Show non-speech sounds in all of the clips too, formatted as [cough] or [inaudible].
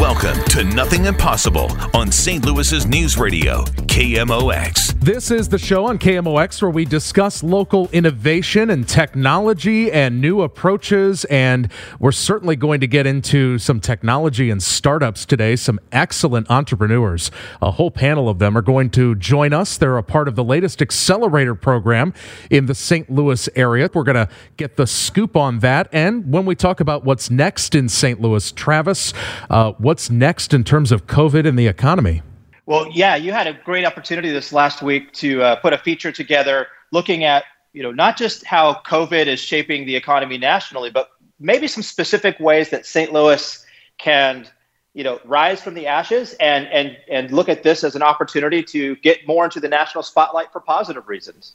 Welcome to Nothing Impossible on St. Louis's News Radio, KMOX. This is the show on KMOX where we discuss local innovation and technology and new approaches. And we're certainly going to get into some technology and startups today, some excellent entrepreneurs. A whole panel of them are going to join us. They're a part of the latest accelerator program in the St. Louis area. We're going to get the scoop on that. And when we talk about what's next in St. Louis, Travis, uh, what's next in terms of COVID and the economy? Well, yeah, you had a great opportunity this last week to uh, put a feature together looking at, you know, not just how COVID is shaping the economy nationally, but maybe some specific ways that St. Louis can, you know, rise from the ashes and and and look at this as an opportunity to get more into the national spotlight for positive reasons.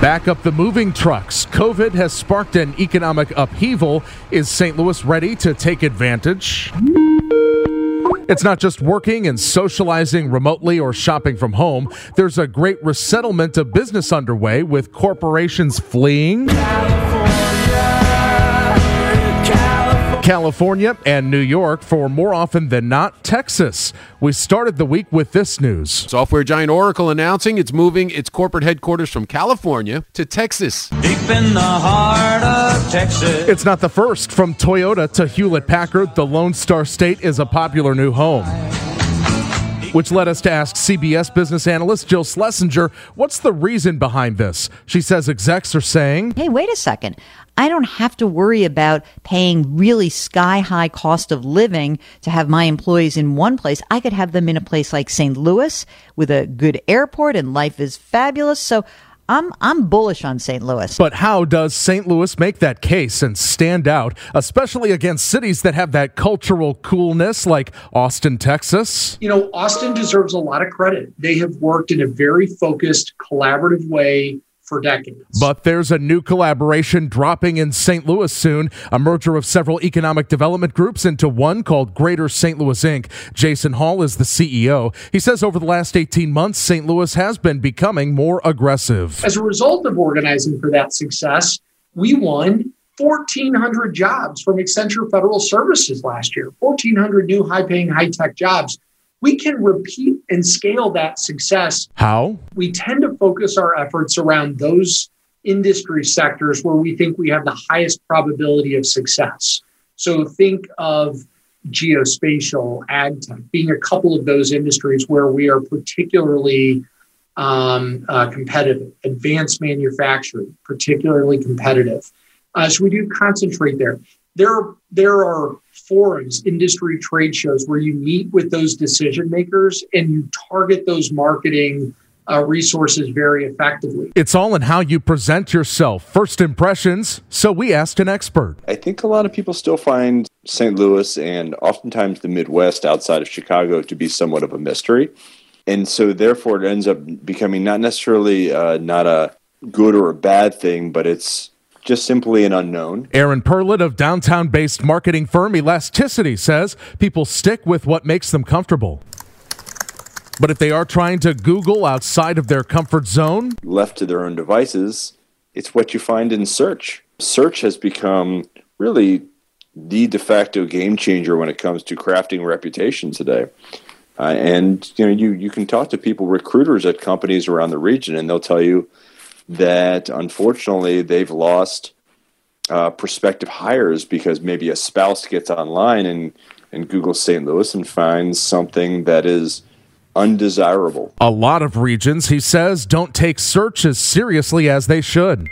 Back up the moving trucks. COVID has sparked an economic upheaval. Is St. Louis ready to take advantage? It's not just working and socializing remotely or shopping from home. There's a great resettlement of business underway with corporations fleeing. California and New York for more often than not Texas. We started the week with this news. Software giant Oracle announcing it's moving its corporate headquarters from California to Texas. Deep in the heart of Texas. It's not the first. From Toyota to Hewlett Packard, the Lone Star State is a popular new home. Which led us to ask CBS business analyst Jill Schlesinger, what's the reason behind this? She says execs are saying, Hey, wait a second. I don't have to worry about paying really sky high cost of living to have my employees in one place. I could have them in a place like St. Louis with a good airport and life is fabulous. So I'm I'm bullish on St. Louis. But how does St. Louis make that case and stand out, especially against cities that have that cultural coolness like Austin, Texas? You know, Austin deserves a lot of credit. They have worked in a very focused, collaborative way for decades. But there's a new collaboration dropping in St. Louis soon, a merger of several economic development groups into one called Greater St. Louis Inc. Jason Hall is the CEO. He says over the last 18 months, St. Louis has been becoming more aggressive. As a result of organizing for that success, we won 1,400 jobs from Accenture Federal Services last year, 1,400 new high paying, high tech jobs we can repeat and scale that success. How? We tend to focus our efforts around those industry sectors where we think we have the highest probability of success. So think of geospatial, ag tech, being a couple of those industries where we are particularly um, uh, competitive, advanced manufacturing, particularly competitive. Uh, so we do concentrate there. There, there are forums, industry trade shows where you meet with those decision makers and you target those marketing uh, resources very effectively. It's all in how you present yourself, first impressions. So we asked an expert. I think a lot of people still find St. Louis and oftentimes the Midwest outside of Chicago to be somewhat of a mystery. And so, therefore, it ends up becoming not necessarily uh, not a good or a bad thing, but it's just simply an unknown. Aaron Perlut of downtown based marketing firm Elasticity says people stick with what makes them comfortable. But if they are trying to Google outside of their comfort zone, left to their own devices, it's what you find in search. Search has become really the de facto game changer when it comes to crafting reputation today. Uh, and you know, you you can talk to people, recruiters at companies around the region, and they'll tell you that unfortunately they've lost uh, prospective hires because maybe a spouse gets online and and Google St. Louis and finds something that is undesirable. A lot of regions, he says, don't take search as seriously as they should.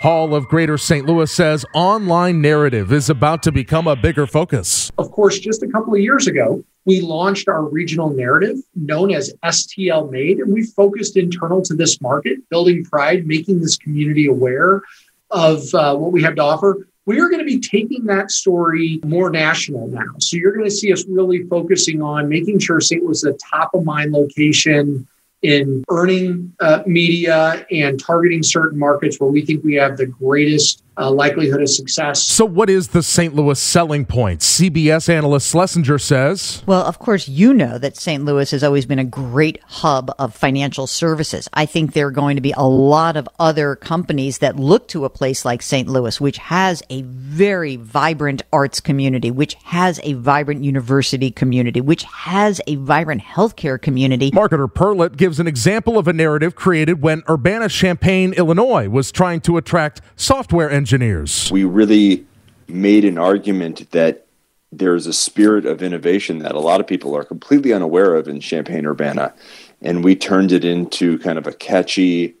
Hall of Greater St. Louis says online narrative is about to become a bigger focus. Of course, just a couple of years ago, we launched our regional narrative known as STL Made, and we focused internal to this market, building pride, making this community aware of uh, what we have to offer. We are going to be taking that story more national now. So you're going to see us really focusing on making sure St. Louis is a top of mind location in earning uh, media and targeting certain markets where we think we have the greatest uh, likelihood of success. So, what is the St. Louis selling point? CBS analyst Schlesinger says. Well, of course, you know that St. Louis has always been a great hub of financial services. I think there are going to be a lot of other companies that look to a place like St. Louis, which has a very vibrant arts community, which has a vibrant university community, which has a vibrant healthcare community. Marketer Perlut gives an example of a narrative created when Urbana Champaign, Illinois was trying to attract software engineers engineers. We really made an argument that there's a spirit of innovation that a lot of people are completely unaware of in Champaign Urbana. And we turned it into kind of a catchy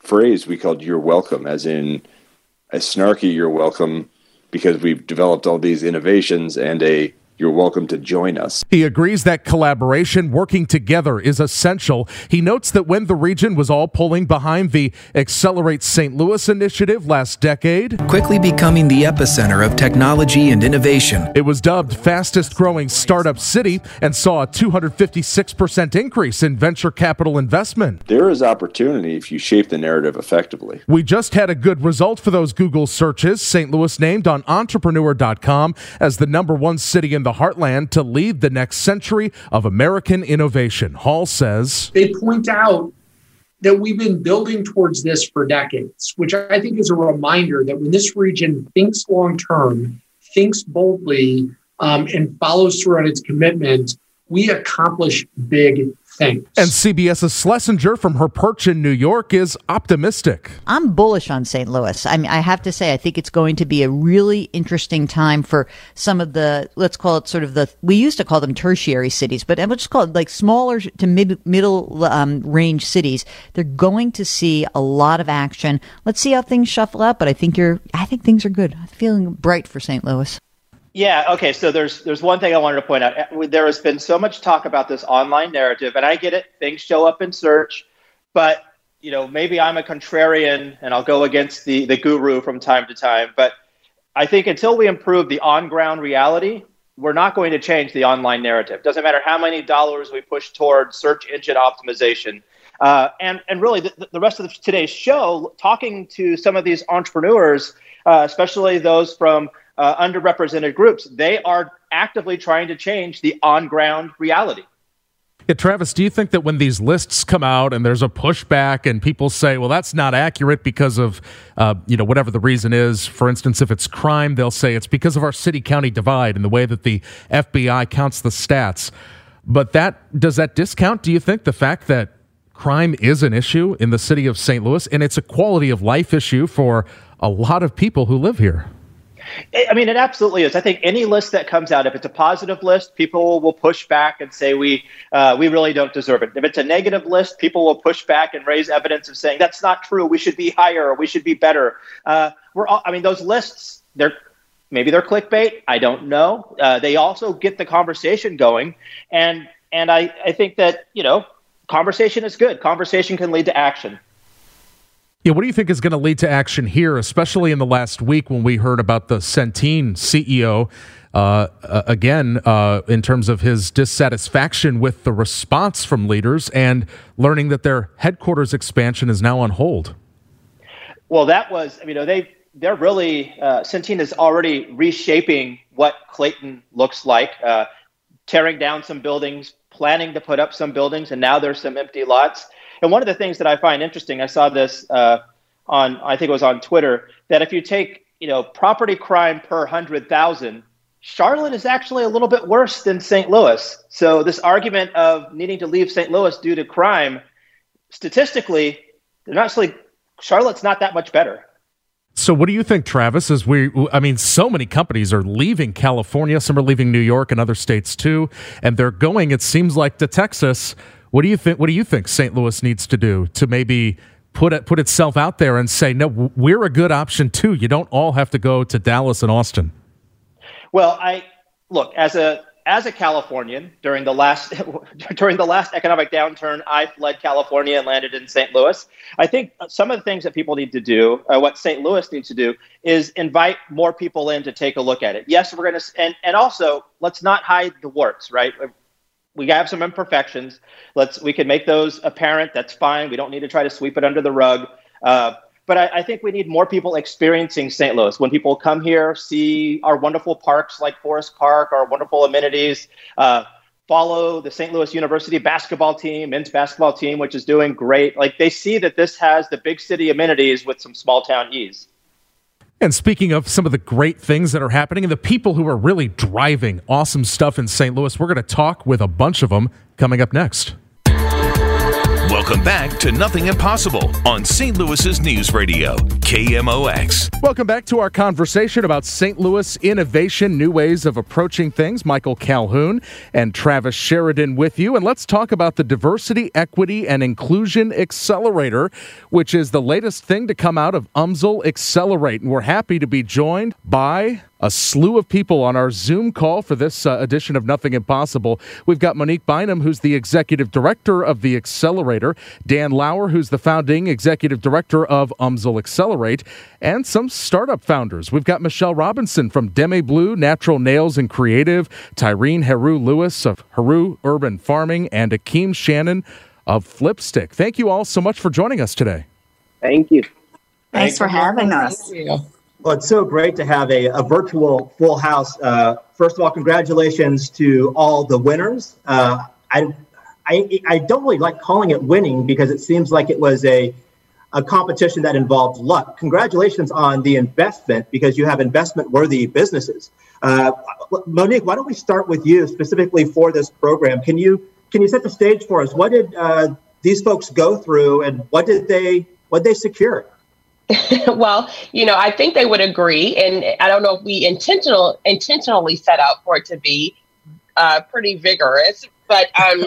phrase we called You're Welcome, as in a snarky You're Welcome, because we've developed all these innovations and a you're welcome to join us. He agrees that collaboration, working together, is essential. He notes that when the region was all pulling behind the Accelerate St. Louis initiative last decade, quickly becoming the epicenter of technology and innovation, it was dubbed fastest growing startup city and saw a 256% increase in venture capital investment. There is opportunity if you shape the narrative effectively. We just had a good result for those Google searches. St. Louis named on entrepreneur.com as the number one city in the heartland to lead the next century of American innovation. Hall says they point out that we've been building towards this for decades, which I think is a reminder that when this region thinks long term, thinks boldly, um, and follows through on its commitment, we accomplish big things. And CBS's Schlesinger from her perch in New York is optimistic. I'm bullish on St. Louis. I mean, I have to say, I think it's going to be a really interesting time for some of the, let's call it sort of the, we used to call them tertiary cities, but let's just call it like smaller to mid, middle um, range cities. They're going to see a lot of action. Let's see how things shuffle out, but I think you're, I think things are good. I'm feeling bright for St. Louis. Yeah. Okay. So there's there's one thing I wanted to point out. There has been so much talk about this online narrative, and I get it. Things show up in search, but you know maybe I'm a contrarian and I'll go against the the guru from time to time. But I think until we improve the on ground reality, we're not going to change the online narrative. Doesn't matter how many dollars we push toward search engine optimization. Uh, and and really the, the rest of the, today's show, talking to some of these entrepreneurs, uh, especially those from uh, underrepresented groups, they are actively trying to change the on ground reality. Yeah, Travis, do you think that when these lists come out and there's a pushback and people say, well, that's not accurate because of, uh, you know, whatever the reason is, for instance, if it's crime, they'll say it's because of our city county divide and the way that the FBI counts the stats. But that does that discount, do you think, the fact that crime is an issue in the city of St. Louis and it's a quality of life issue for a lot of people who live here? I mean, it absolutely is. I think any list that comes out, if it's a positive list, people will push back and say we uh, we really don't deserve it. If it's a negative list, people will push back and raise evidence of saying that's not true. We should be higher. We should be better. Uh, we're all, I mean, those lists they're maybe they're clickbait. I don't know. Uh, they also get the conversation going, and and I I think that you know conversation is good. Conversation can lead to action. Yeah, what do you think is going to lead to action here, especially in the last week when we heard about the Centene CEO uh, uh, again uh, in terms of his dissatisfaction with the response from leaders and learning that their headquarters expansion is now on hold? Well, that was, you know, they they're really uh, Centene is already reshaping what Clayton looks like, uh, tearing down some buildings, planning to put up some buildings, and now there's some empty lots. And one of the things that I find interesting, I saw this uh, on, I think it was on Twitter, that if you take, you know, property crime per hundred thousand, Charlotte is actually a little bit worse than St. Louis. So this argument of needing to leave St. Louis due to crime, statistically, they're not actually Charlotte's not that much better. So, what do you think, Travis? As we, I mean, so many companies are leaving California. Some are leaving New York and other states too, and they're going. It seems like to Texas. What do you think? What do you think St. Louis needs to do to maybe put it, put itself out there and say, no, we're a good option too. You don't all have to go to Dallas and Austin. Well, I look as a as a Californian during the last [laughs] during the last economic downturn, I fled California and landed in St. Louis. I think some of the things that people need to do, uh, what St. Louis needs to do, is invite more people in to take a look at it. Yes, we're going to, and and also let's not hide the warts, right? We have some imperfections. Let's we can make those apparent. That's fine. We don't need to try to sweep it under the rug. Uh, but I, I, think we need more people experiencing St. Louis. When people come here, see our wonderful parks like Forest Park, our wonderful amenities, uh, follow the St. Louis University basketball team, men's basketball team, which is doing great. Like they see that this has the big city amenities with some small town ease. And speaking of some of the great things that are happening and the people who are really driving awesome stuff in St. Louis, we're going to talk with a bunch of them coming up next. Welcome back to Nothing Impossible on St. Louis's News Radio, KMOX. Welcome back to our conversation about St. Louis innovation, new ways of approaching things. Michael Calhoun and Travis Sheridan with you. And let's talk about the Diversity, Equity, and Inclusion Accelerator, which is the latest thing to come out of UMSL Accelerate. And we're happy to be joined by a slew of people on our Zoom call for this uh, edition of Nothing Impossible. We've got Monique Bynum, who's the executive director of the Accelerator, Dan Lauer, who's the founding executive director of UMSL Accelerate, and some startup founders. We've got Michelle Robinson from Demi Blue, Natural Nails and Creative, Tyrene Heru Lewis of Heru Urban Farming, and Akeem Shannon of Flipstick. Thank you all so much for joining us today. Thank you. Thanks, Thanks for having us. Well, it's so great to have a, a virtual full house. Uh, first of all, congratulations to all the winners. Uh, I, I, I don't really like calling it winning because it seems like it was a, a competition that involved luck. Congratulations on the investment because you have investment worthy businesses. Uh, Monique, why don't we start with you specifically for this program? Can you can you set the stage for us? What did uh, these folks go through, and what did they what did they secure? [laughs] well, you know, I think they would agree, and I don't know if we intentional intentionally set out for it to be uh, pretty vigorous, but um,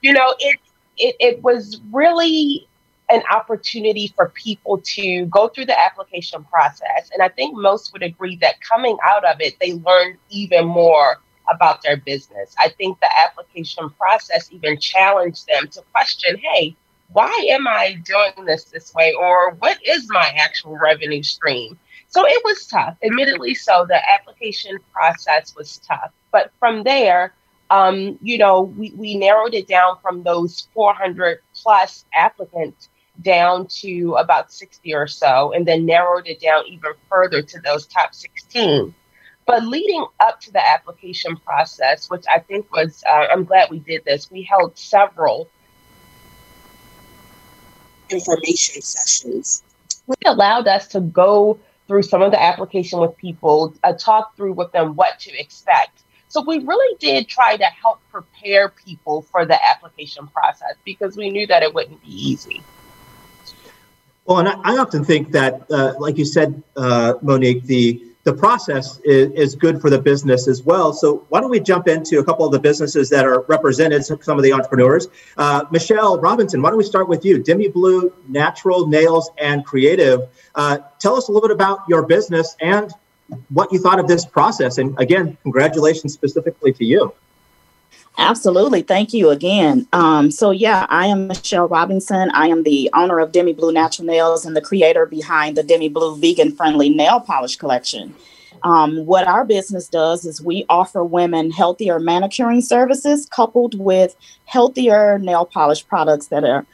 you know, it, it it was really an opportunity for people to go through the application process, and I think most would agree that coming out of it, they learned even more about their business. I think the application process even challenged them to question, hey why am I doing this this way? Or what is my actual revenue stream? So it was tough, admittedly so. The application process was tough. But from there, um, you know, we, we narrowed it down from those 400 plus applicants down to about 60 or so, and then narrowed it down even further to those top 16. But leading up to the application process, which I think was, uh, I'm glad we did this, we held several information sessions, which allowed us to go through some of the application with people, uh, talk through with them what to expect. So we really did try to help prepare people for the application process because we knew that it wouldn't be easy. Well, and I, I often think that, uh, like you said, uh, Monique, the the process is, is good for the business as well. So why don't we jump into a couple of the businesses that are represented, some of the entrepreneurs. Uh, Michelle Robinson, why don't we start with you? Demi Blue, Natural Nails and Creative. Uh, tell us a little bit about your business and what you thought of this process. And again, congratulations specifically to you. Absolutely. Thank you again. Um, so, yeah, I am Michelle Robinson. I am the owner of Demi Blue Natural Nails and the creator behind the Demi Blue vegan friendly nail polish collection. Um, what our business does is we offer women healthier manicuring services coupled with healthier nail polish products that are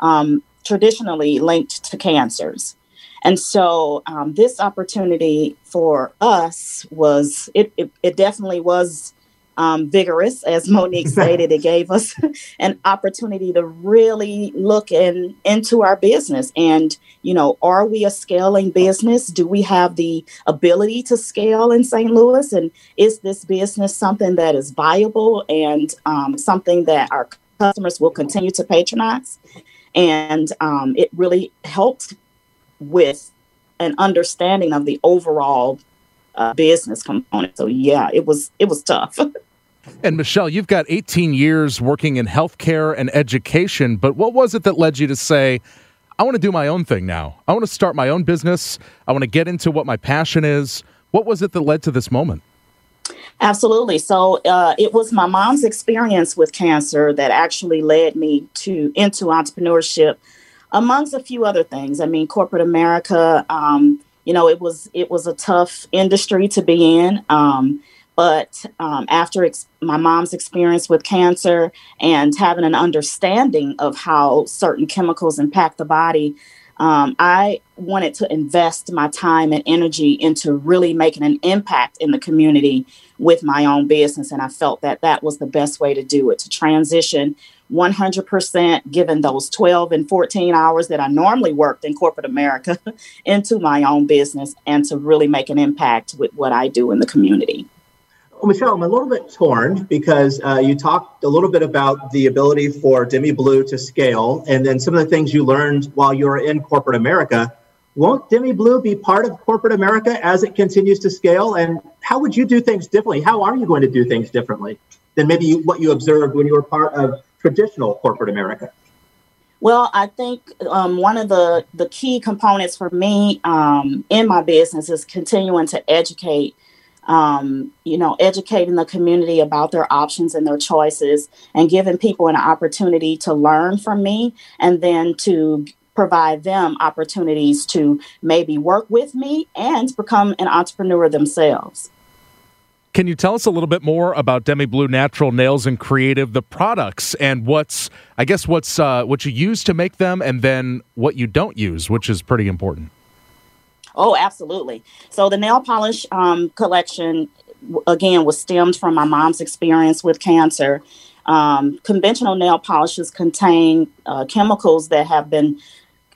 um, traditionally linked to cancers. And so, um, this opportunity for us was, it, it, it definitely was um, vigorous, as [laughs] Monique stated. it gave us [laughs] an opportunity to really look in, into our business. And, you know, are we a scaling business? Do we have the ability to scale in St. Louis? And is this business something that is viable and um, something that our customers will continue to patronize? And um, it really helped with an understanding of the overall uh, business component. So yeah, it was it was tough. [laughs] And Michelle, you've got 18 years working in healthcare and education, but what was it that led you to say, I want to do my own thing now? I want to start my own business. I want to get into what my passion is. What was it that led to this moment? Absolutely. So uh, it was my mom's experience with cancer that actually led me to into entrepreneurship, amongst a few other things. I mean, corporate America. Um, you know, it was it was a tough industry to be in. Um, but um, after ex- my mom's experience with cancer and having an understanding of how certain chemicals impact the body, um, I wanted to invest my time and energy into really making an impact in the community with my own business. And I felt that that was the best way to do it to transition 100% given those 12 and 14 hours that I normally worked in corporate America [laughs] into my own business and to really make an impact with what I do in the community. Well, Michelle, I'm a little bit torn because uh, you talked a little bit about the ability for Demi Blue to scale and then some of the things you learned while you were in corporate America. Won't Demi Blue be part of corporate America as it continues to scale? And how would you do things differently? How are you going to do things differently than maybe you, what you observed when you were part of traditional corporate America? Well, I think um, one of the, the key components for me um, in my business is continuing to educate, um, you know, educating the community about their options and their choices and giving people an opportunity to learn from me and then to provide them opportunities to maybe work with me and become an entrepreneur themselves. Can you tell us a little bit more about Demi Blue Natural Nails and Creative, the products, and what's, I guess, what's uh, what you use to make them, and then what you don't use, which is pretty important. Oh, absolutely. So the nail polish um, collection, again, was stemmed from my mom's experience with cancer. Um, conventional nail polishes contain uh, chemicals that have been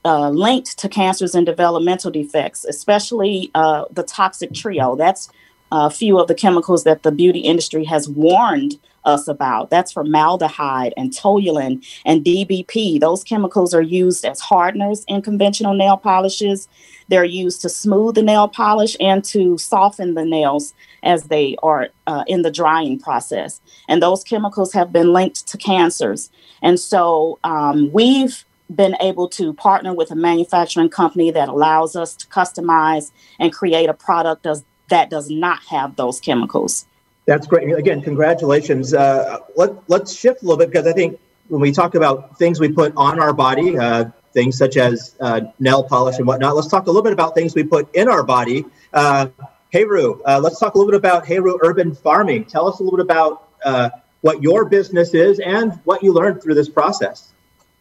uh, linked to cancers and developmental defects, especially uh, the toxic trio. That's a few of the chemicals that the beauty industry has warned us about. That's formaldehyde and toluene and DBP. Those chemicals are used as hardeners in conventional nail polishes. They're used to smooth the nail polish and to soften the nails as they are uh, in the drying process. And those chemicals have been linked to cancers. And so um, we've been able to partner with a manufacturing company that allows us to customize and create a product that's that does not have those chemicals. That's great. Again, congratulations. Uh, let, let's shift a little bit because I think when we talk about things we put on our body, uh, things such as uh, nail polish and whatnot, let's talk a little bit about things we put in our body. Uh, Heru, uh, let's talk a little bit about Heru Urban Farming. Tell us a little bit about uh, what your business is and what you learned through this process.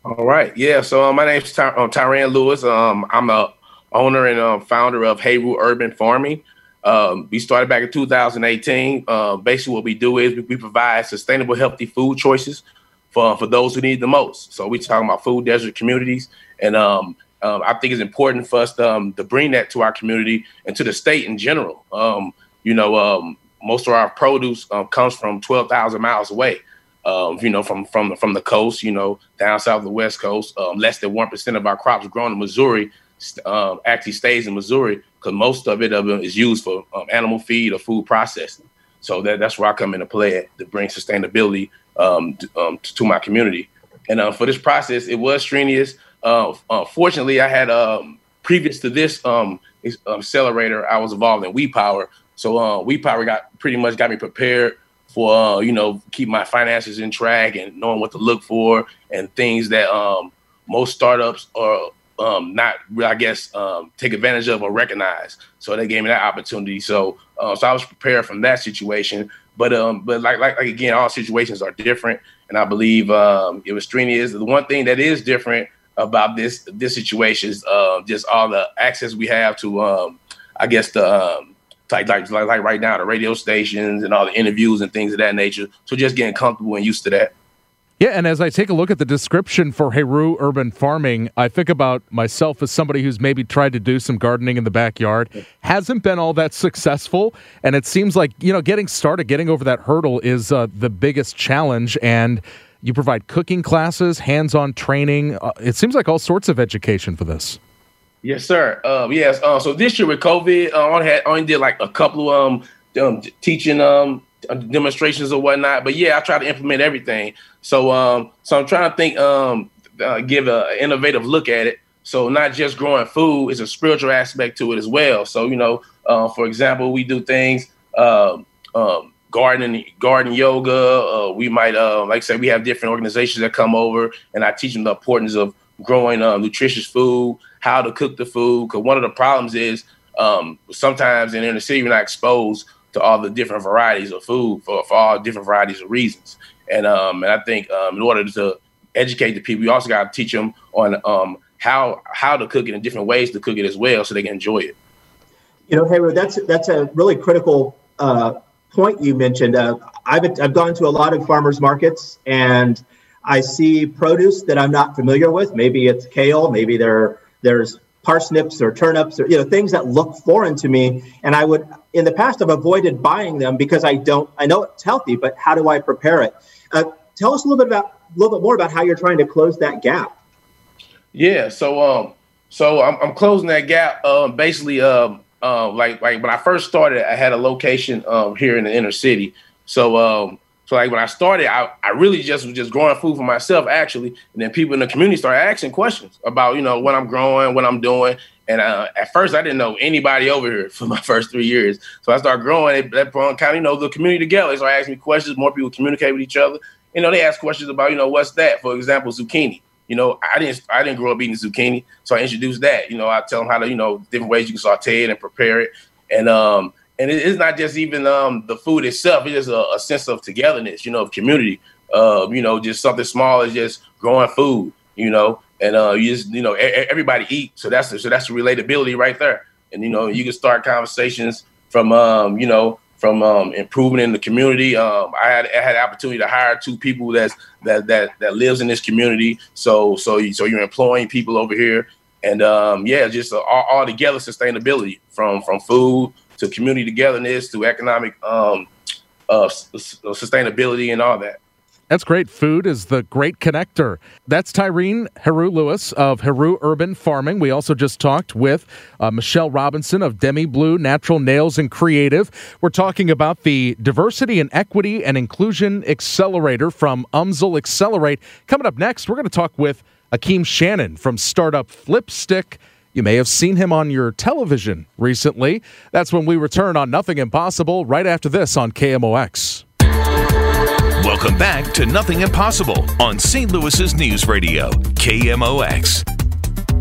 All right. Yeah. So uh, my name is Ty- um, Tyran Lewis. Um, I'm a owner and uh, founder of Heru Urban Farming. Um, we started back in 2018. Uh, basically, what we do is we, we, provide sustainable, healthy food choices for for those who need the most. So we're talking about food desert communities, and um, um, I think it's important for us to, um, to, bring that to our community and to the state in general. Um, you know, um, most of our produce comes from 12,000 miles away. you know, from from from the coast, you know, down south of the west coast. less than one percent of our crops grown in Missouri actually stays in Missouri because most of it of it is used for um, animal feed or food processing. So that, that's where I come into play to bring sustainability um, to, um, to, my community. And uh, for this process, it was strenuous. Uh, uh, fortunately, I had um, previous to this um, accelerator, I was involved in We Power. So uh, We Power got pretty much got me prepared for uh, you know keep my finances in track and knowing what to look for and things that um, most startups are um, not, I guess, um, take advantage of or recognize. So they gave me that opportunity. So, uh, so I was prepared from that situation. But, um, but like, like, like again, all situations are different, and I believe um, it was strenuous. The one thing that is different about this this situation is uh, just all the access we have to, um, I guess, the um, like, like like like right now the radio stations and all the interviews and things of that nature. So just getting comfortable and used to that. Yeah, and as I take a look at the description for Heru Urban Farming, I think about myself as somebody who's maybe tried to do some gardening in the backyard, hasn't been all that successful, and it seems like you know getting started, getting over that hurdle is uh, the biggest challenge. And you provide cooking classes, hands-on training. Uh, it seems like all sorts of education for this. Yes, sir. Um, yes. Uh, so this year with COVID, uh, I only had only did like a couple of um, um teaching um demonstrations or whatnot. But yeah, I try to implement everything. So um, so I'm trying to think um, uh, give an innovative look at it. So not just growing food, it's a spiritual aspect to it as well. So you know, uh, for example, we do things uh, um, garden garden yoga. Uh, we might, uh, like I said, we have different organizations that come over, and I teach them the importance of growing uh, nutritious food, how to cook the food. Because one of the problems is um, sometimes in inner city, you're not exposed to all the different varieties of food for, for all different varieties of reasons. And um, and I think um, in order to educate the people, you also got to teach them on um, how how to cook it in different ways to cook it as well, so they can enjoy it. You know, Heru, that's that's a really critical uh, point you mentioned. Uh, I've I've gone to a lot of farmers markets and I see produce that I'm not familiar with. Maybe it's kale, maybe there there's parsnips or turnips or you know things that look foreign to me. And i would in the past i've avoided buying them because i don't i know it's healthy but how do i prepare it? Uh, tell us a little bit about a little bit more about how you're trying to close that gap. Yeah so um so i'm, I'm closing that gap um basically um uh, like like when i first started i had a location um here in the inner city. So um so like when I started, I, I really just was just growing food for myself actually, and then people in the community started asking questions about you know what I'm growing, what I'm doing, and uh, at first I didn't know anybody over here [laughs] for my first three years. So I started growing. That brought kind of you know the community together. So I asked me questions. More people communicate with each other. You know they ask questions about you know what's that? For example, zucchini. You know I didn't I didn't grow up eating zucchini, so I introduced that. You know I tell them how to you know different ways you can saute it and prepare it, and um and it's not just even um, the food itself; it's just a, a, sense of togetherness, you know, of community. Uh, you know, just something small as just growing food, you know, and uh, you just you know everybody eat, so that's so that's the relatability right there. And you know, you can start conversations from um, you know from um, improving in the community. Um, I had I had opportunity to hire two people that's that that that lives in this community. So so you, so you're employing people over here, and um, yeah, just all, all together sustainability from from food to community togetherness, to economic um, uh, sustainability, and all that. That's great. Food is the great connector. That's Tyrene Heru Lewis of Heru Urban Farming. We also just talked with uh, Michelle Robinson of Demi Blue Natural Nails and Creative. We're talking about the Diversity and Equity and Inclusion Accelerator from UMSL Accelerate. Coming up next, we're going to talk with Akeem Shannon from startup Flipstick. You may have seen him on your television recently. That's when we return on Nothing Impossible right after this on KMOX. Welcome back to Nothing Impossible on St. Louis's News Radio, KMOX.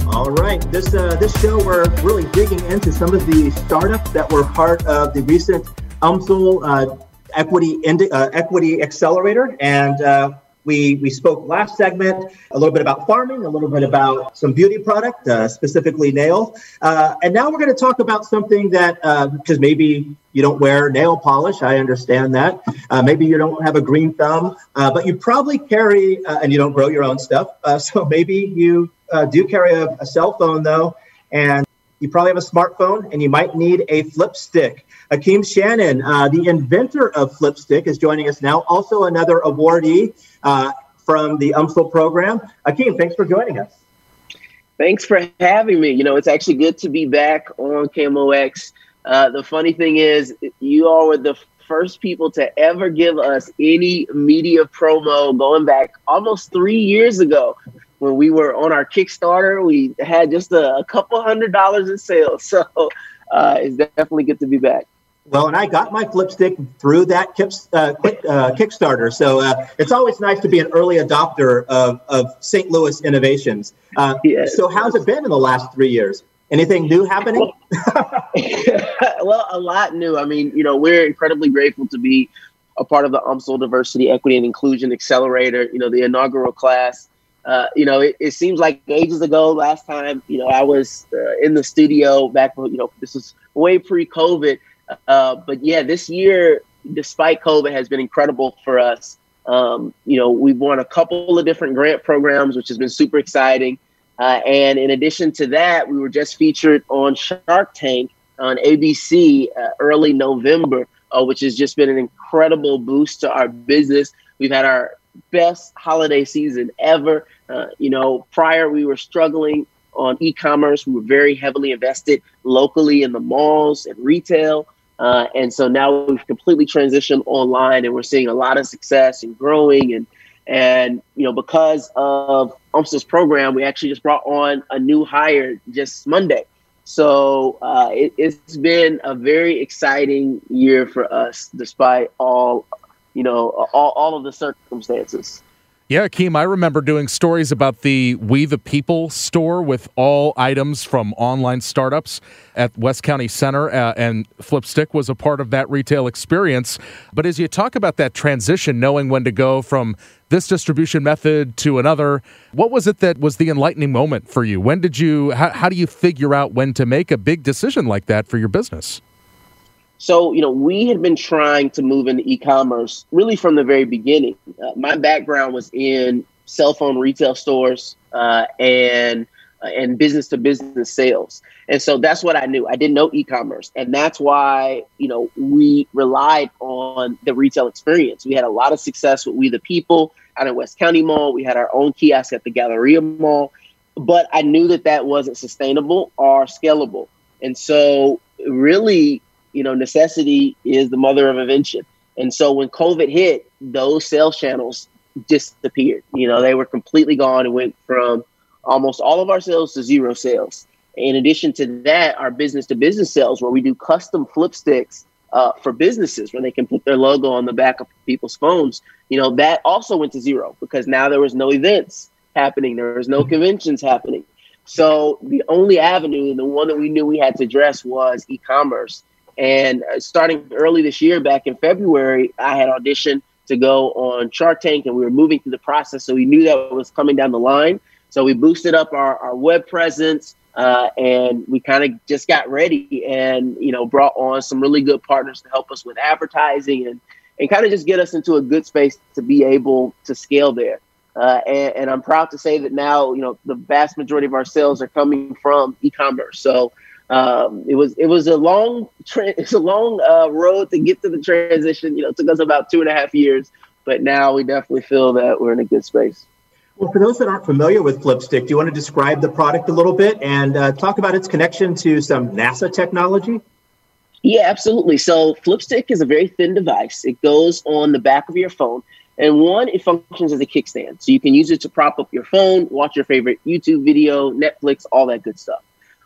All right, this uh, this show we're really digging into some of the startups that were part of the recent UMSL uh, Equity Indi- uh, Equity Accelerator, and uh, we, we spoke last segment a little bit about farming, a little bit about some beauty product, uh, specifically nail. Uh, and now we're going to talk about something that, because uh, maybe you don't wear nail polish, I understand that. Uh, maybe you don't have a green thumb, uh, but you probably carry, uh, and you don't grow your own stuff. so maybe you do carry a, a cell phone, though, and you probably have a smartphone and you might need a flip stick. Akeem Shannon, uh, the inventor of Flipstick, is joining us now. Also, another awardee uh, from the UMSL program. Akeem, thanks for joining us. Thanks for having me. You know, it's actually good to be back on KMOX. Uh, the funny thing is, you all were the first people to ever give us any media promo going back almost three years ago when we were on our Kickstarter. We had just a, a couple hundred dollars in sales. [laughs] So uh, it's definitely good to be back. Well, and I got my flipstick through that uh, quick, uh, Kickstarter. So uh, it's always nice to be an early adopter of, of St. Louis innovations. Uh, yes. So, how's it been in the last three years? Anything new happening? [laughs] well, a lot new. I mean, you know, we're incredibly grateful to be a part of the UMSL Diversity, Equity, and Inclusion Accelerator, you know, the inaugural class. Uh, you know, it, it, seems like ages ago. Last time, you know, I was uh, in the studio back. You know, this was way pre-COVID. Uh, but yeah, this year, despite COVID, has been incredible for us. Um, you know, we've won a couple of different grant programs, which has been super exciting. Uh, and in addition to that, we were just featured on Shark Tank on ABC uh, early November, uh, which has just been an incredible boost to our business. We've had our best holiday season ever. Uh, you know, prior we were struggling on e-commerce. We were very heavily invested locally in the malls and retail. Uh, and so now we've completely transitioned online and we're seeing a lot of success and growing and and you know because of UMSL's program, we actually just brought on a new hire just Monday. So uh, it, it's been a very exciting year for us, despite all you know all, all of the circumstances. Yeah, Akeem, I remember doing stories about the We the People store with all items from online startups at West County Center, uh, and Flipstick was a part of that retail experience. But as you talk about that transition, knowing when to go from this distribution method to another, what was it that was the enlightening moment for you? When did you, how, how do you figure out when to make a big decision like that for your business? So, you know, we had been trying to move into e-commerce really from the very beginning. Uh, my background was in cell phone retail stores uh, and uh, and business to business sales, and so that's what I knew. I didn't know e-commerce, and that's why you know we relied on the retail experience. We had a lot of success with We the People out at West County Mall. We had our own kiosk at the Galleria Mall, but I knew that that wasn't sustainable or scalable, and so really you know, necessity is the mother of invention. And so when COVID hit, those sales channels disappeared. You know, they were completely gone It went from almost all of our sales to zero sales. In addition to that, our business to business sales, where we do custom flip sticks uh, for businesses where they can put their logo on the back of people's phones, you know, that also went to zero because now there was no events happening, there was no conventions happening. So the only avenue, the one that we knew we had to address was e commerce. And uh, starting early this year, back in February, I had auditioned to go on Shark Tank, and we were moving through the process. So we knew that was coming down the line. So we boosted up our, our web presence, uh, and we kind of just got ready, and you know, brought on some really good partners to help us with advertising and and kind of just get us into a good space to be able to scale there. Uh, and, and, I'm proud to say that now, you know, the vast majority of our sales are coming from e-commerce. So um, it was it was a long tra- [laughs] it's a long uh, road to get to the transition. You know, it took us about two and a half years, but now we definitely feel that we're in a good space. Well, for those that aren't familiar with Flipstick, do you want to describe the product a little bit and uh, talk about its connection to some NASA technology? Yeah, absolutely. So, Flipstick is a very thin device. It goes on the back of your phone. And one, it functions as a kickstand. So you can use it to prop up your phone, watch your favorite YouTube video, Netflix, all that good stuff.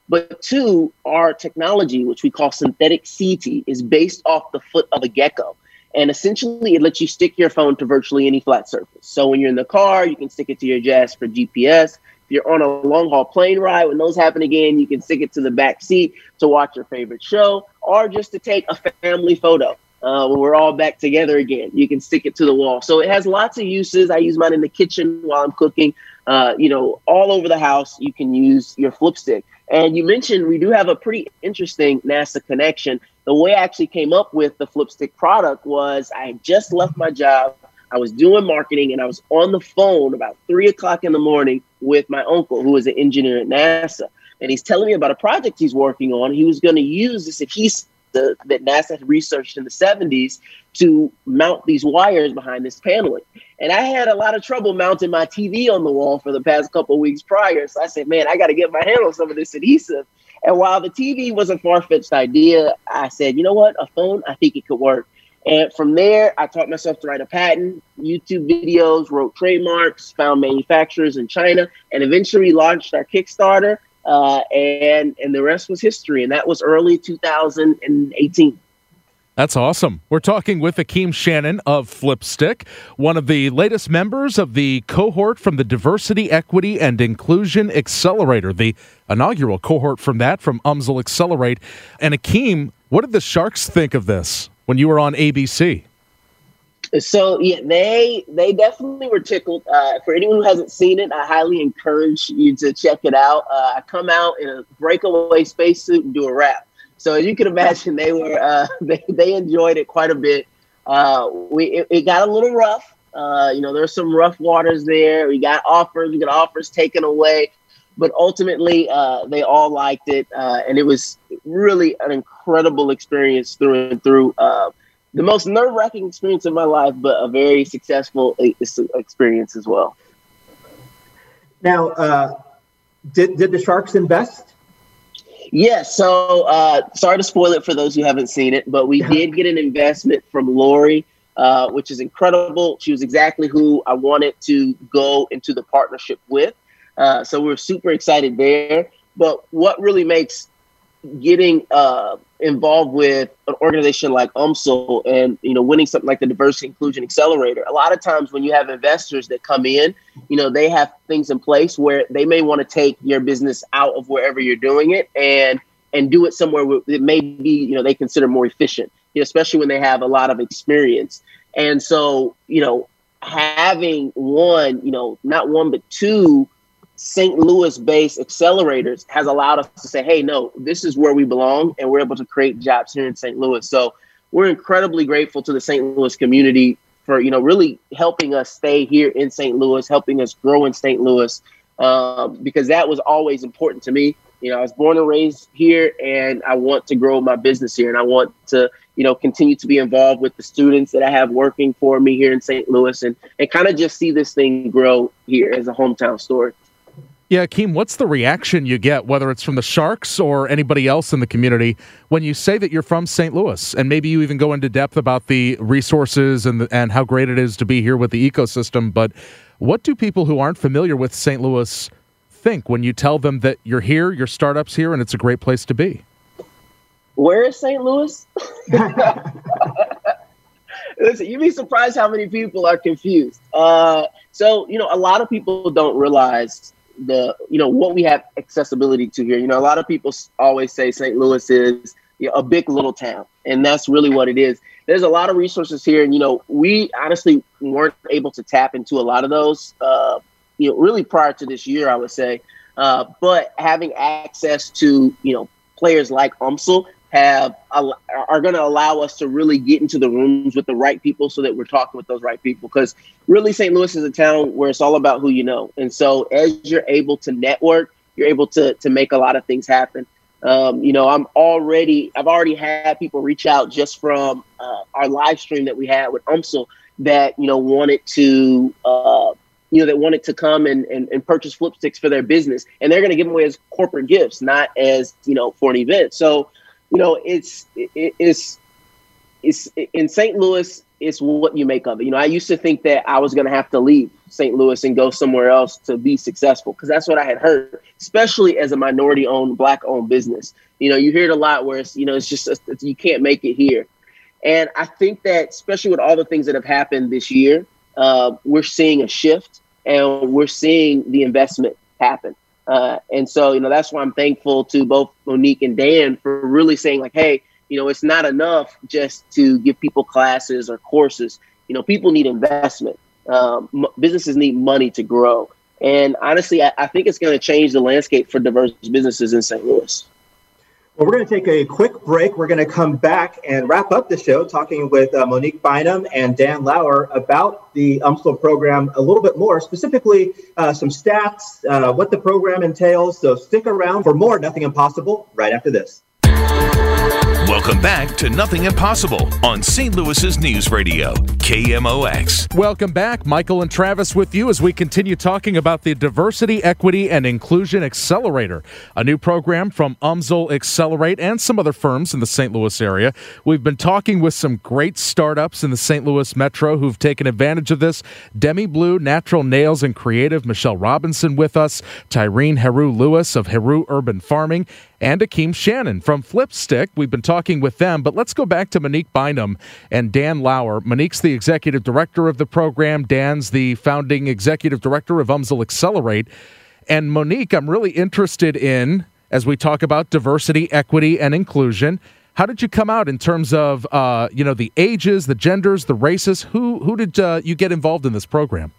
But two, our technology, which we call synthetic setae, is based off the foot of a gecko. And essentially, it lets you stick your phone to virtually any flat surface. So when you're in the car, you can stick it to your desk for GPS. If you're on a long haul plane ride, when those happen again, you can stick it to the back seat to watch your favorite show or just to take a family photo. Uh, when we're all back together again, you can stick it to the wall. So it has lots of uses. I use mine in the kitchen while I'm cooking. Uh, you know, all over the house, you can use your flip stick. And you mentioned we do have a pretty interesting NASA connection. The way I actually came up with the Flipstick product was I had just left my job. I was doing marketing and I was on the phone about three o'clock in the morning with my uncle, who is an engineer at NASA. And he's telling me about a project he's working on. He was going to use this adhesive that NASA had researched in the 70s to mount these wires behind this paneling. And I had a lot of trouble mounting my TV on the wall for the past couple weeks prior. So I said, man, I got to get my hand on some of this adhesive. And while the TV was a far fetched idea, I said, you know what? A phone, I think it could work. And from there, I taught myself to write a patent, YouTube videos, wrote trademarks, found manufacturers in China, and eventually launched our Kickstarter. Uh, and and the rest was history. And that was early 2018. That's awesome. We're talking with Akeem Shannon of Flipstick, one of the latest members of the cohort from the Diversity, Equity, and Inclusion Accelerator, the inaugural cohort from that, from UMSL Accelerate. And Akeem, what did the Sharks think of this when you were on ABC? So yeah, they they definitely were tickled. Uh, for anyone who hasn't seen it, I highly encourage you to check it out. Uh, I come out in a breakaway spacesuit and do a rap. So as you can [laughs] imagine, they were uh, [laughs] they they enjoyed it quite a bit. Uh, we it, it, got a little rough. Uh, you know, there's some rough waters there. We got offers, we got offers taken away, but ultimately uh, they all liked it, and it was really an incredible experience through and through. Uh, the most nerve wracking experience of my life, but a very successful experience as well. Now, did did the Sharks invest? Yes. So uh, sorry to spoil it for those who haven't seen it, but we [laughs] did get an investment from Lori, uh, which is incredible. She was exactly who I wanted to go into the partnership with. Uh, so we're super excited there. But what really makes getting uh, involved with an organization like UMSL and you know winning something like the Diversity Inclusion Accelerator, a lot of times when you have investors that come in, you know they have things in place where they may want to take your business out of wherever you're doing it and and do it somewhere where it may be you know they consider more efficient, you know, especially when they have a lot of experience. And so you know having one, you know, not one but two St. Louis based accelerators has allowed us to say, hey, no, this is where we belong, and we're able to create jobs here in St. Louis. So we're incredibly grateful to the St. Louis community for, you know, really helping us stay here in St. Louis, helping us grow in St. Louis, um, because that was always important to me. You know, I was born and raised here, and I want to grow my business here, and I want to, you know, continue to be involved with the students that I have working for me here in St. Louis, and and kind of just see this thing grow here as a hometown story. Yeah, Akeem, what's the reaction you get, whether it's from the Sharks or anybody else in the community, when you say that you're from St. Louis? And maybe you even go into depth about the resources and, the, and how great it is to be here with the ecosystem. But what do people who aren't familiar with St. Louis think when you tell them that you're here, your startup's here, and it's a great place to be? Where is St. Louis? [laughs] [laughs] Listen, you'd be surprised how many people are confused. Uh, so, you know, a lot of people don't realize the you know what we have accessibility to here. You know, a lot of people always say St. Louis is you know, a big little town, and that's really what it is. There's a lot of resources here, and you know, we honestly weren't able to tap into a lot of those. Uh, you know, really prior to this year, I would say. Uh, but having access to you know players like UMSL have are going to allow us to really get into the rooms with the right people so that we're talking with those right people because really st louis is a town where it's all about who you know and so as you're able to network you're able to to make a lot of things happen um, you know i'm already i've already had people reach out just from uh, our live stream that we had with UMSL that you know wanted to uh, you know, that wanted to come and, and, and purchase Flipsticks for their business. And they're going to give them away as corporate gifts, not as, you know, for an event. So you know, it's it, it's it's in St. Louis. It's what you make of it. You know, I used to think that I was going to have to leave St. Louis and go somewhere else to be successful because that's what I had heard, especially as a minority-owned, black-owned business. You know, you hear it a lot where it's you know it's just it's, you can't make it here, and I think that especially with all the things that have happened this year, uh, we're seeing a shift and we're seeing the investment happen. Uh, and so, you know, that's why I'm thankful to both Monique and Dan for really saying, like, hey, you know, it's not enough just to give people classes or courses. You know, people need investment. Um, m- businesses need money to grow. And honestly, I, I think it's going to change the landscape for diverse businesses in St. Louis. Well, we're going to take a quick break. We're going to come back and wrap up the show talking with uh, Monique Bynum and Dan Lauer about the UMSL program a little bit more, specifically uh, some stats, uh, what the program entails. So stick around for more Nothing Impossible right after this. Welcome back to Nothing Impossible on St. Louis's News Radio, KMOX. Welcome back. Michael and Travis with you as we continue talking about the Diversity, Equity, and Inclusion Accelerator, a new program from UMSL Accelerate and some other firms in the St. Louis area. We've been talking with some great startups in the St. Louis Metro who've taken advantage of this. Demi Blue, Natural Nails and Creative, Michelle Robinson with us, Tyrene Heru Lewis of Heru Urban Farming, and Akeem Shannon from Flipstick. We've been talking with them, but let's go back to Monique Bynum and Dan Lauer. Monique's the executive director of the program, Dan's the founding executive director of UMSL Accelerate. And Monique, I'm really interested in, as we talk about diversity, equity, and inclusion, how did you come out in terms of uh, you know the ages, the genders, the races? Who who did uh, you get involved in this program?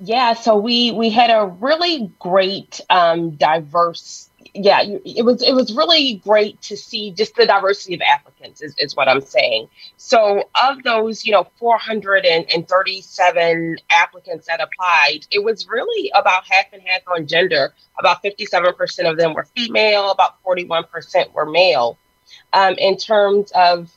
Yeah, so we we had a really great um, diverse yeah, it was it was really great to see just the diversity of applicants is, is what I'm saying. So of those, you know, 437 applicants that applied, it was really about half and half on gender. About 57% of them were female, about 41% were male. Um, in terms of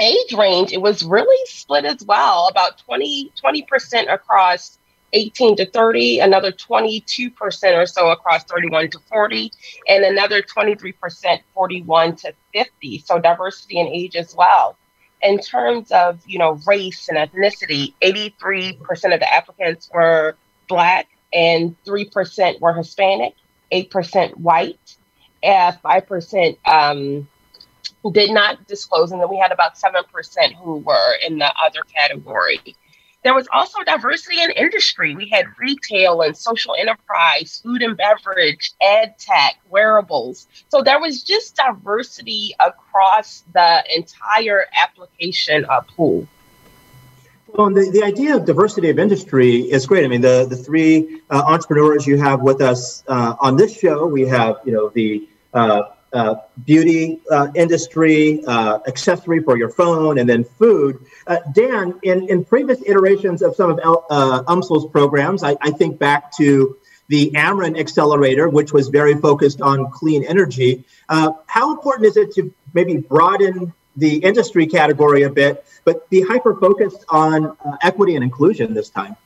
age range, it was really split as well, about 20 percent across 18 to 30, another 22% or so across 31 to 40, and another 23% 41 to 50. So diversity in age as well. In terms of you know race and ethnicity, 83% of the applicants were black and 3% were Hispanic, 8% white, and 5% um, did not disclose, and then we had about 7% who were in the other category. There was also diversity in industry. We had retail and social enterprise, food and beverage, ed tech, wearables. So there was just diversity across the entire application uh, pool. Well, the, the idea of diversity of industry is great. I mean, the, the three uh, entrepreneurs you have with us uh, on this show, we have, you know, the uh, uh, beauty uh, industry, uh, accessory for your phone, and then food. Uh, Dan, in, in previous iterations of some of uh, UMSL's programs, I, I, think back to the Ameren Accelerator, which was very focused on clean energy. How important is it to maybe broaden the industry category a bit, but be hyper focused on equity and inclusion this time?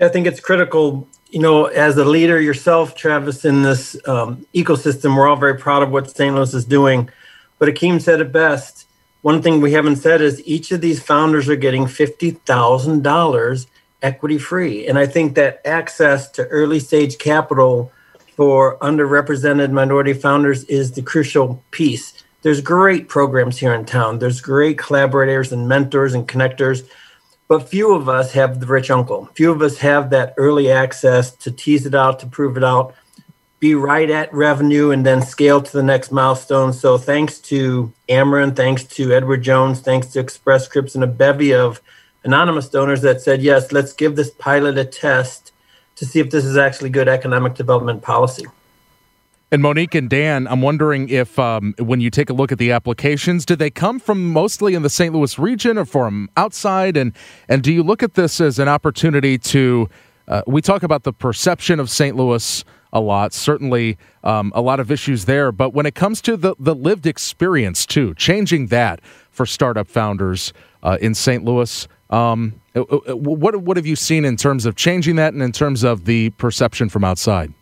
I think it's critical you know, as a leader yourself, Travis, in this um, ecosystem, we're all very proud of what St. Louis is doing. But Akeem said it best. One thing we haven't said is each of these founders are getting $50,000 equity free. And I think that access to early stage capital for underrepresented minority founders is the crucial piece. There's great programs here in town, there's great collaborators and mentors and connectors but few of us have the rich uncle. Few of us have that early access to tease it out, to prove it out, be right at revenue, and then scale to the next milestone. So, thanks to Ameren, thanks to Edward Jones, thanks to Express Scripts, and a bevy of anonymous donors that said, yes, let's give this pilot a test to see if this is actually good economic development policy. And Monique and Dan, I'm wondering if um, when you take a look at the applications, do they come from mostly in the St. Louis region or from outside? And and do you look at this as an opportunity to? Uh, we talk about the perception of St. Louis a lot. Certainly, um, a lot of issues there. But when it comes to the the lived experience too, changing that for startup founders uh, in St. Louis. Um, uh, uh, what what have you seen in terms of changing that, and in terms of the perception from outside?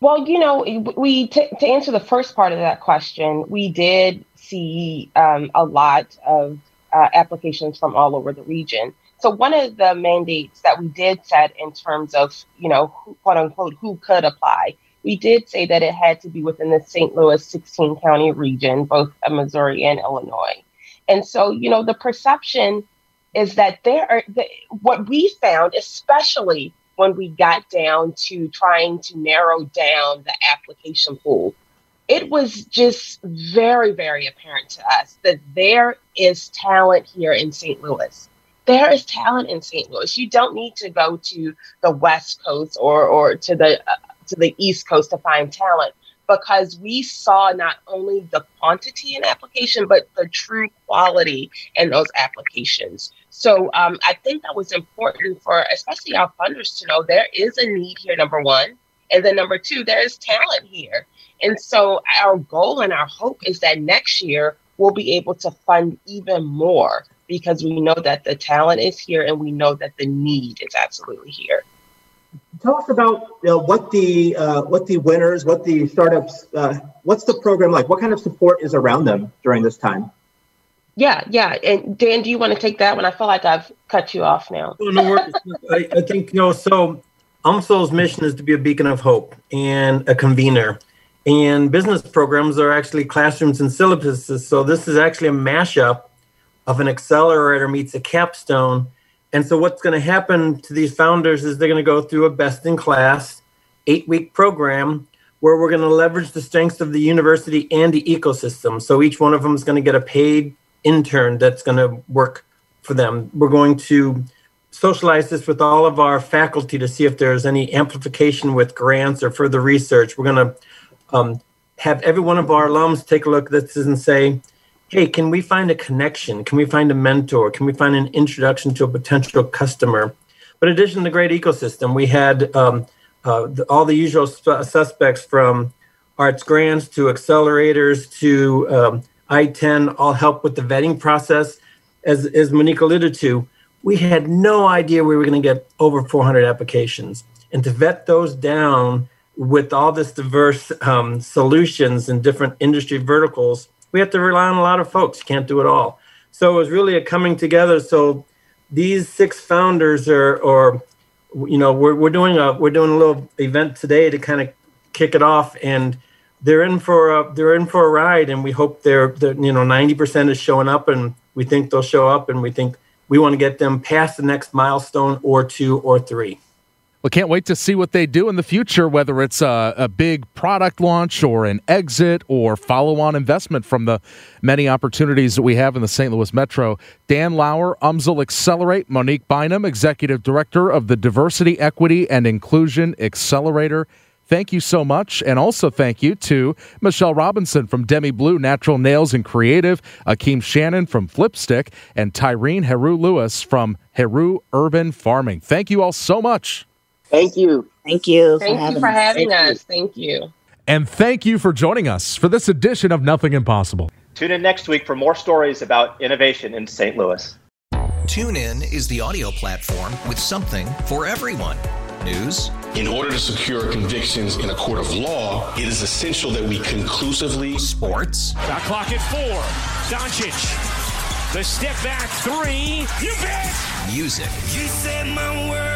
Well, you know, we t- to answer the first part of that question, we did see um, a lot of uh, applications from all over the region. So one of the mandates that we did set in terms of, you know, who, quote unquote, who could apply, we did say that it had to be within the St. Louis 16 county region, both Missouri and Illinois. And so, you know, the perception is that there are the, what we found, especially when we got down to trying to narrow down the application pool, it was just very, very apparent to us that there is talent here in St. Louis. There is talent in St. Louis. You don't need to go to the West Coast or, or to the uh, to the East Coast to find talent because we saw not only the quantity in application but the true quality in those applications. So um, I think that was important for especially our funders to know there is a need here, number one. And then number two, there is talent here. And so our goal and our hope is that next year we'll be able to fund even more because we know that the talent is here and we know that the need is absolutely here. Tell us about you know, what the uh, what the winners, what the startups, uh, what's the program like? What kind of support is around them during this time? Yeah, yeah. And Dan, do you want to take that one? I feel like I've cut you off now. Oh, no worries. [laughs] I, I think, you know, so UMSL's mission is to be a beacon of hope and a convener. And business programs are actually classrooms and syllabuses. So this is actually a mashup of an accelerator meets a capstone. And so what's going to happen to these founders is they're going to go through a best in class eight week program where we're going to leverage the strengths of the university and the ecosystem. So each one of them is going to get a paid intern that's going to work for them. We're going to socialize this with all of our faculty to see if there's any amplification with grants or further research. We're going to um, have every one of our alums take a look at this and say, hey, can we find a connection? Can we find a mentor? Can we find an introduction to a potential customer? But in addition to the great ecosystem, we had um, uh, the, all the usual suspects from Arch Grants to accelerators to um, ITEN all help with the vetting process. As, as Monique alluded to, we had no idea we were going to get over 400 applications. And to vet those down with all this diverse um, solutions in different industry verticals, we have to rely on a lot of folks. You can't do it all. So it was really a coming together. So these six founders are, or you know, we're, we're doing a we're doing a little event today to kind of kick it off, and they're in for a they're in for a ride, and we hope they're, they're you know ninety percent is showing up, and we think they'll show up, and we think we want to get them past the next milestone or two or three. Well, can't wait to see what they do in the future, whether it's a, a big product launch or an exit or follow on investment from the many opportunities that we have in the St. Louis Metro. Dan Lauer, UMSL Accelerate, Monique Bynum, Executive Director of the Diversity, Equity, and Inclusion Accelerator. Thank you so much. And also thank you to Michelle Robinson from Demi Blue Natural Nails and Creative, Akeem Shannon from Flipstick, and Tyrene Heru Lewis from Heru Urban Farming. Thank you all so much. Thank you. Thank you. Thank you for having us. Thank you. And thank you for joining us for this edition of Nothing Impossible. Tune in next week for more stories about innovation in St. Louis. TuneIn is the audio platform with something for everyone. News. In order to secure convictions in a court of law, it is essential that we conclusively. Sports. Shot clock at four. Doncic. The step back three. You bet. Music. You set my world